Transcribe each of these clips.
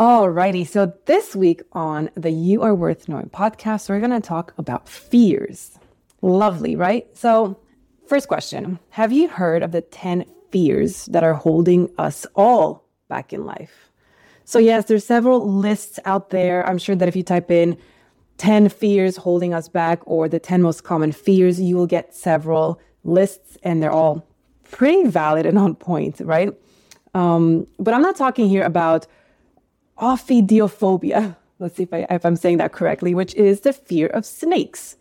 Alrighty, so this week on the You Are Worth Knowing podcast, we're going to talk about fears. Lovely, right? So, first question Have you heard of the 10 fears that are holding us all back in life? So, yes, there's several lists out there. I'm sure that if you type in 10 fears holding us back or the 10 most common fears, you will get several lists and they're all pretty valid and on point, right? Um, but I'm not talking here about ophidiophobia. Let's see if, I, if I'm saying that correctly, which is the fear of snakes.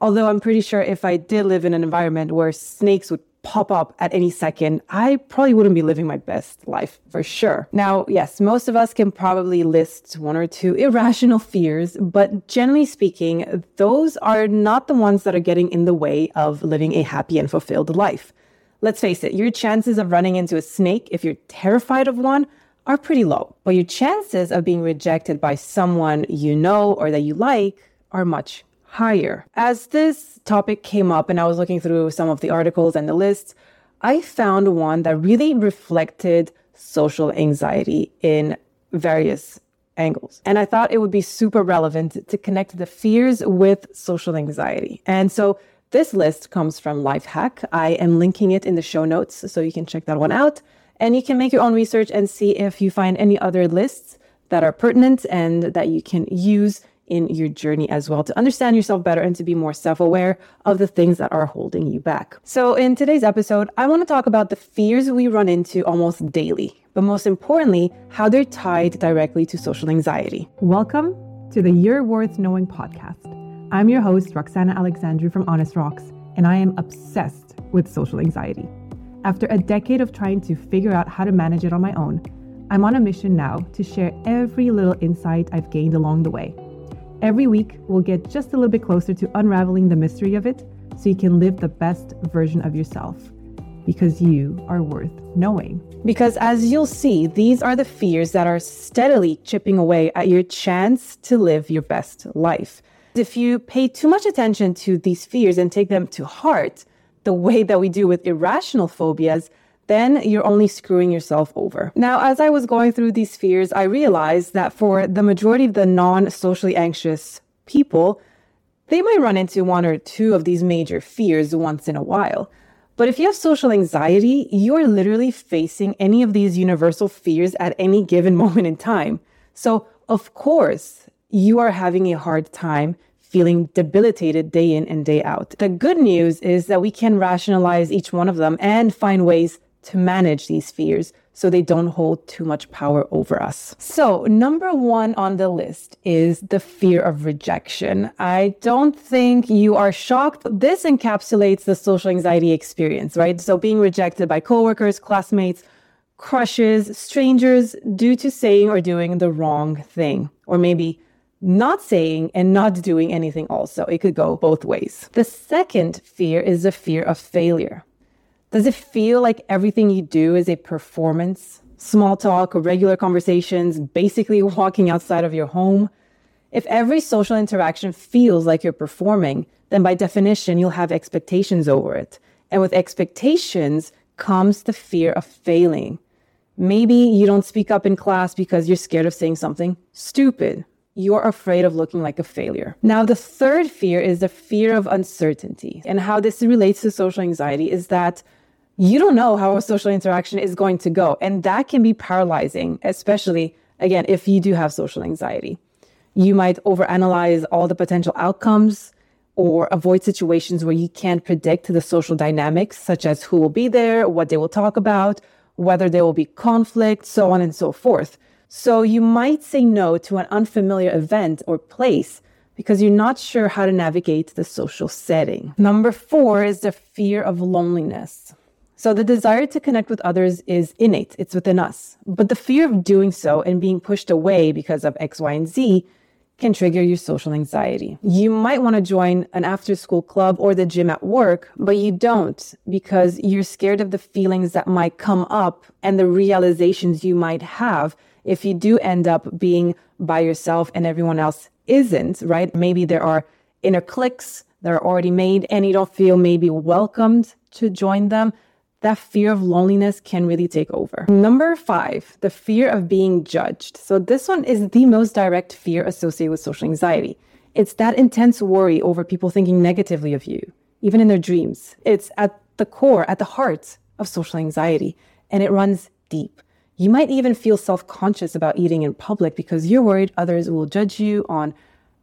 Although I'm pretty sure if I did live in an environment where snakes would pop up at any second, I probably wouldn't be living my best life for sure. Now, yes, most of us can probably list one or two irrational fears, but generally speaking, those are not the ones that are getting in the way of living a happy and fulfilled life. Let's face it, your chances of running into a snake if you're terrified of one are pretty low, but your chances of being rejected by someone you know or that you like are much higher. As this topic came up and I was looking through some of the articles and the lists, I found one that really reflected social anxiety in various angles. And I thought it would be super relevant to connect the fears with social anxiety. And so this list comes from Lifehack. I am linking it in the show notes so you can check that one out. And you can make your own research and see if you find any other lists that are pertinent and that you can use in your journey as well to understand yourself better and to be more self aware of the things that are holding you back. So, in today's episode, I want to talk about the fears we run into almost daily, but most importantly, how they're tied directly to social anxiety. Welcome to the You're Worth Knowing podcast. I'm your host, Roxana Alexandru from Honest Rocks, and I am obsessed with social anxiety. After a decade of trying to figure out how to manage it on my own, I'm on a mission now to share every little insight I've gained along the way Every week, we'll get just a little bit closer to unraveling the mystery of it so you can live the best version of yourself because you are worth knowing. Because as you'll see, these are the fears that are steadily chipping away at your chance to live your best life. If you pay too much attention to these fears and take them to heart, the way that we do with irrational phobias, then you're only screwing yourself over. Now, as I was going through these fears, I realized that for the majority of the non socially anxious people, they might run into one or two of these major fears once in a while. But if you have social anxiety, you're literally facing any of these universal fears at any given moment in time. So, of course, you are having a hard time feeling debilitated day in and day out. The good news is that we can rationalize each one of them and find ways to manage these fears so they don't hold too much power over us. So, number one on the list is the fear of rejection. I don't think you are shocked. This encapsulates the social anxiety experience, right? So, being rejected by coworkers, classmates, crushes, strangers due to saying or doing the wrong thing, or maybe not saying and not doing anything also. It could go both ways. The second fear is the fear of failure. Does it feel like everything you do is a performance? Small talk, regular conversations, basically walking outside of your home? If every social interaction feels like you're performing, then by definition, you'll have expectations over it. And with expectations comes the fear of failing. Maybe you don't speak up in class because you're scared of saying something stupid. You're afraid of looking like a failure. Now, the third fear is the fear of uncertainty. And how this relates to social anxiety is that you don't know how a social interaction is going to go. And that can be paralyzing, especially, again, if you do have social anxiety. You might overanalyze all the potential outcomes or avoid situations where you can't predict the social dynamics, such as who will be there, what they will talk about, whether there will be conflict, so on and so forth. So you might say no to an unfamiliar event or place because you're not sure how to navigate the social setting. Number four is the fear of loneliness. So the desire to connect with others is innate, it's within us. But the fear of doing so and being pushed away because of X, Y, and Z can trigger your social anxiety. You might want to join an after school club or the gym at work, but you don't because you're scared of the feelings that might come up and the realizations you might have if you do end up being by yourself and everyone else isn't, right? Maybe there are inner cliques that are already made and you don't feel maybe welcomed to join them that fear of loneliness can really take over. Number five, the fear of being judged. So, this one is the most direct fear associated with social anxiety. It's that intense worry over people thinking negatively of you, even in their dreams. It's at the core, at the heart of social anxiety, and it runs deep. You might even feel self conscious about eating in public because you're worried others will judge you on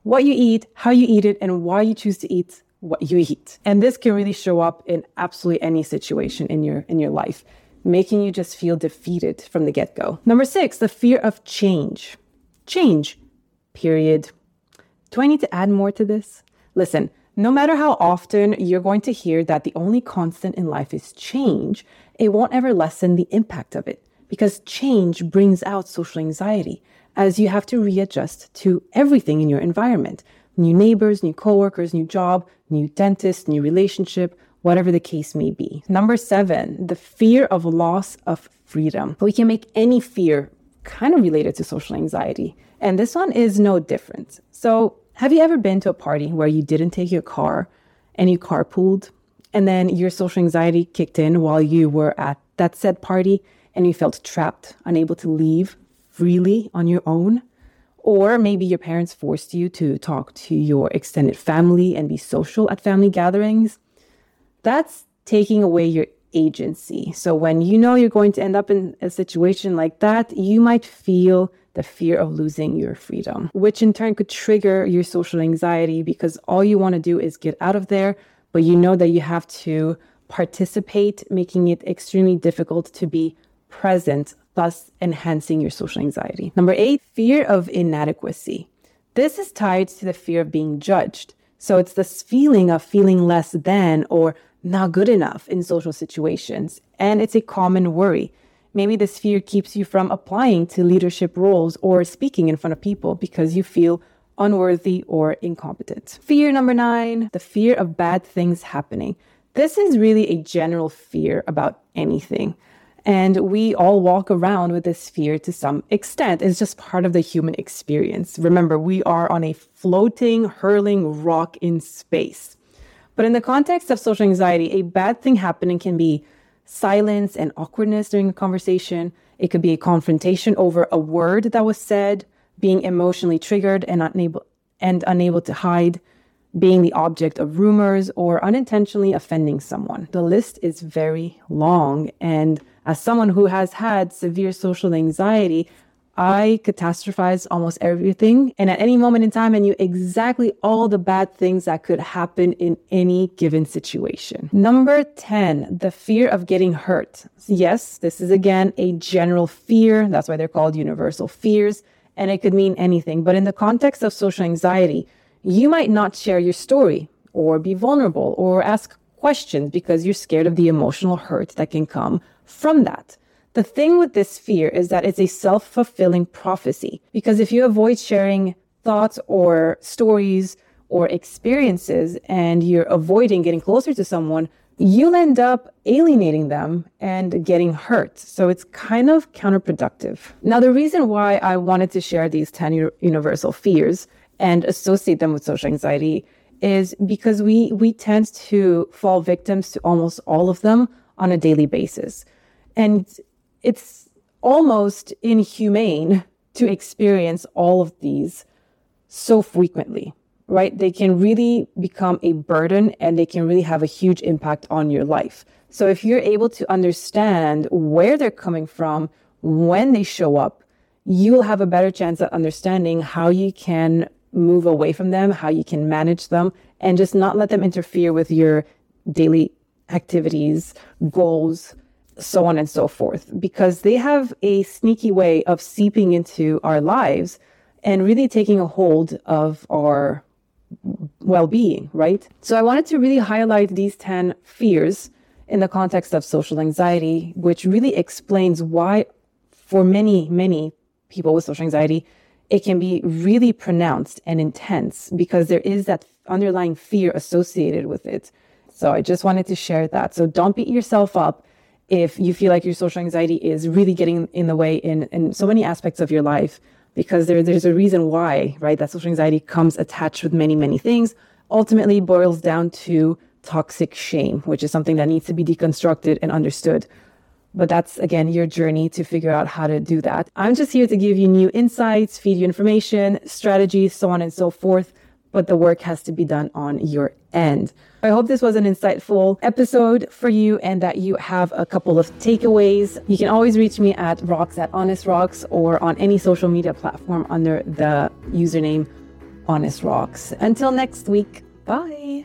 what you eat, how you eat it, and why you choose to eat what you eat. And this can really show up in absolutely any situation in your in your life, making you just feel defeated from the get-go. Number 6, the fear of change. Change. Period. Do I need to add more to this? Listen, no matter how often you're going to hear that the only constant in life is change, it won't ever lessen the impact of it because change brings out social anxiety as you have to readjust to everything in your environment new neighbors, new coworkers, new job, new dentist, new relationship, whatever the case may be. Number seven, the fear of loss of freedom. We can make any fear kind of related to social anxiety. And this one is no different. So, have you ever been to a party where you didn't take your car and you carpooled? And then your social anxiety kicked in while you were at that said party and you felt trapped, unable to leave freely on your own? Or maybe your parents forced you to talk to your extended family and be social at family gatherings. That's taking away your agency. So when you know you're going to end up in a situation like that, you might feel the fear of losing your freedom, which in turn could trigger your social anxiety because all you want to do is get out of there, but you know that you have to participate, making it extremely difficult to be present thus enhancing your social anxiety. Number eight, fear of inadequacy. This is tied to the fear of being judged. So it's this feeling of feeling less than or not good enough in social situations. And it's a common worry. Maybe this fear keeps you from applying to leadership roles or speaking in front of people because you feel unworthy or incompetent. Fear number nine, the fear of bad things happening. This is really a general fear about anything. And we all walk around with this fear to some extent. It's just part of the human experience. Remember, we are on a floating, hurling rock in space. But in the context of social anxiety, a bad thing happening can be silence and awkwardness during a conversation. It could be a confrontation over a word that was said, being emotionally triggered and unable and unable to hide, being the object of rumors, or unintentionally offending someone. The list is very long and as someone who has had severe social anxiety, I catastrophize almost everything. And at any moment in time, I knew exactly all the bad things that could happen in any given situation. Number 10, the fear of getting hurt. Yes, this is again a general fear. That's why they're called universal fears. And it could mean anything. But in the context of social anxiety, you might not share your story or be vulnerable or ask questions because you're scared of the emotional hurt that can come from that. The thing with this fear is that it's a self fulfilling prophecy because if you avoid sharing thoughts or stories or experiences and you're avoiding getting closer to someone, you'll end up alienating them and getting hurt. So it's kind of counterproductive. Now, the reason why I wanted to share these 10 u- universal fears and associate them with social anxiety is because we, we tend to fall victims to almost all of them on a daily basis. And it's almost inhumane to experience all of these so frequently, right? They can really become a burden and they can really have a huge impact on your life. So if you're able to understand where they're coming from, when they show up, you'll have a better chance at understanding how you can move away from them, how you can manage them, and just not let them interfere with your daily activities, goals, so on and so forth, because they have a sneaky way of seeping into our lives and really taking a hold of our well being, right? So I wanted to really highlight these 10 fears in the context of social anxiety, which really explains why, for many, many people with social anxiety, it can be really pronounced and intense because there is that underlying fear associated with it. So I just wanted to share that. So don't beat yourself up if you feel like your social anxiety is really getting in the way in, in so many aspects of your life, because there, there's a reason why, right? That social anxiety comes attached with many, many things, ultimately boils down to toxic shame, which is something that needs to be deconstructed and understood. But that's again your journey to figure out how to do that. I'm just here to give you new insights, feed you information, strategies, so on and so forth. But the work has to be done on your end. I hope this was an insightful episode for you and that you have a couple of takeaways. You can always reach me at rocks at honest rocks or on any social media platform under the username honest rocks. Until next week, bye.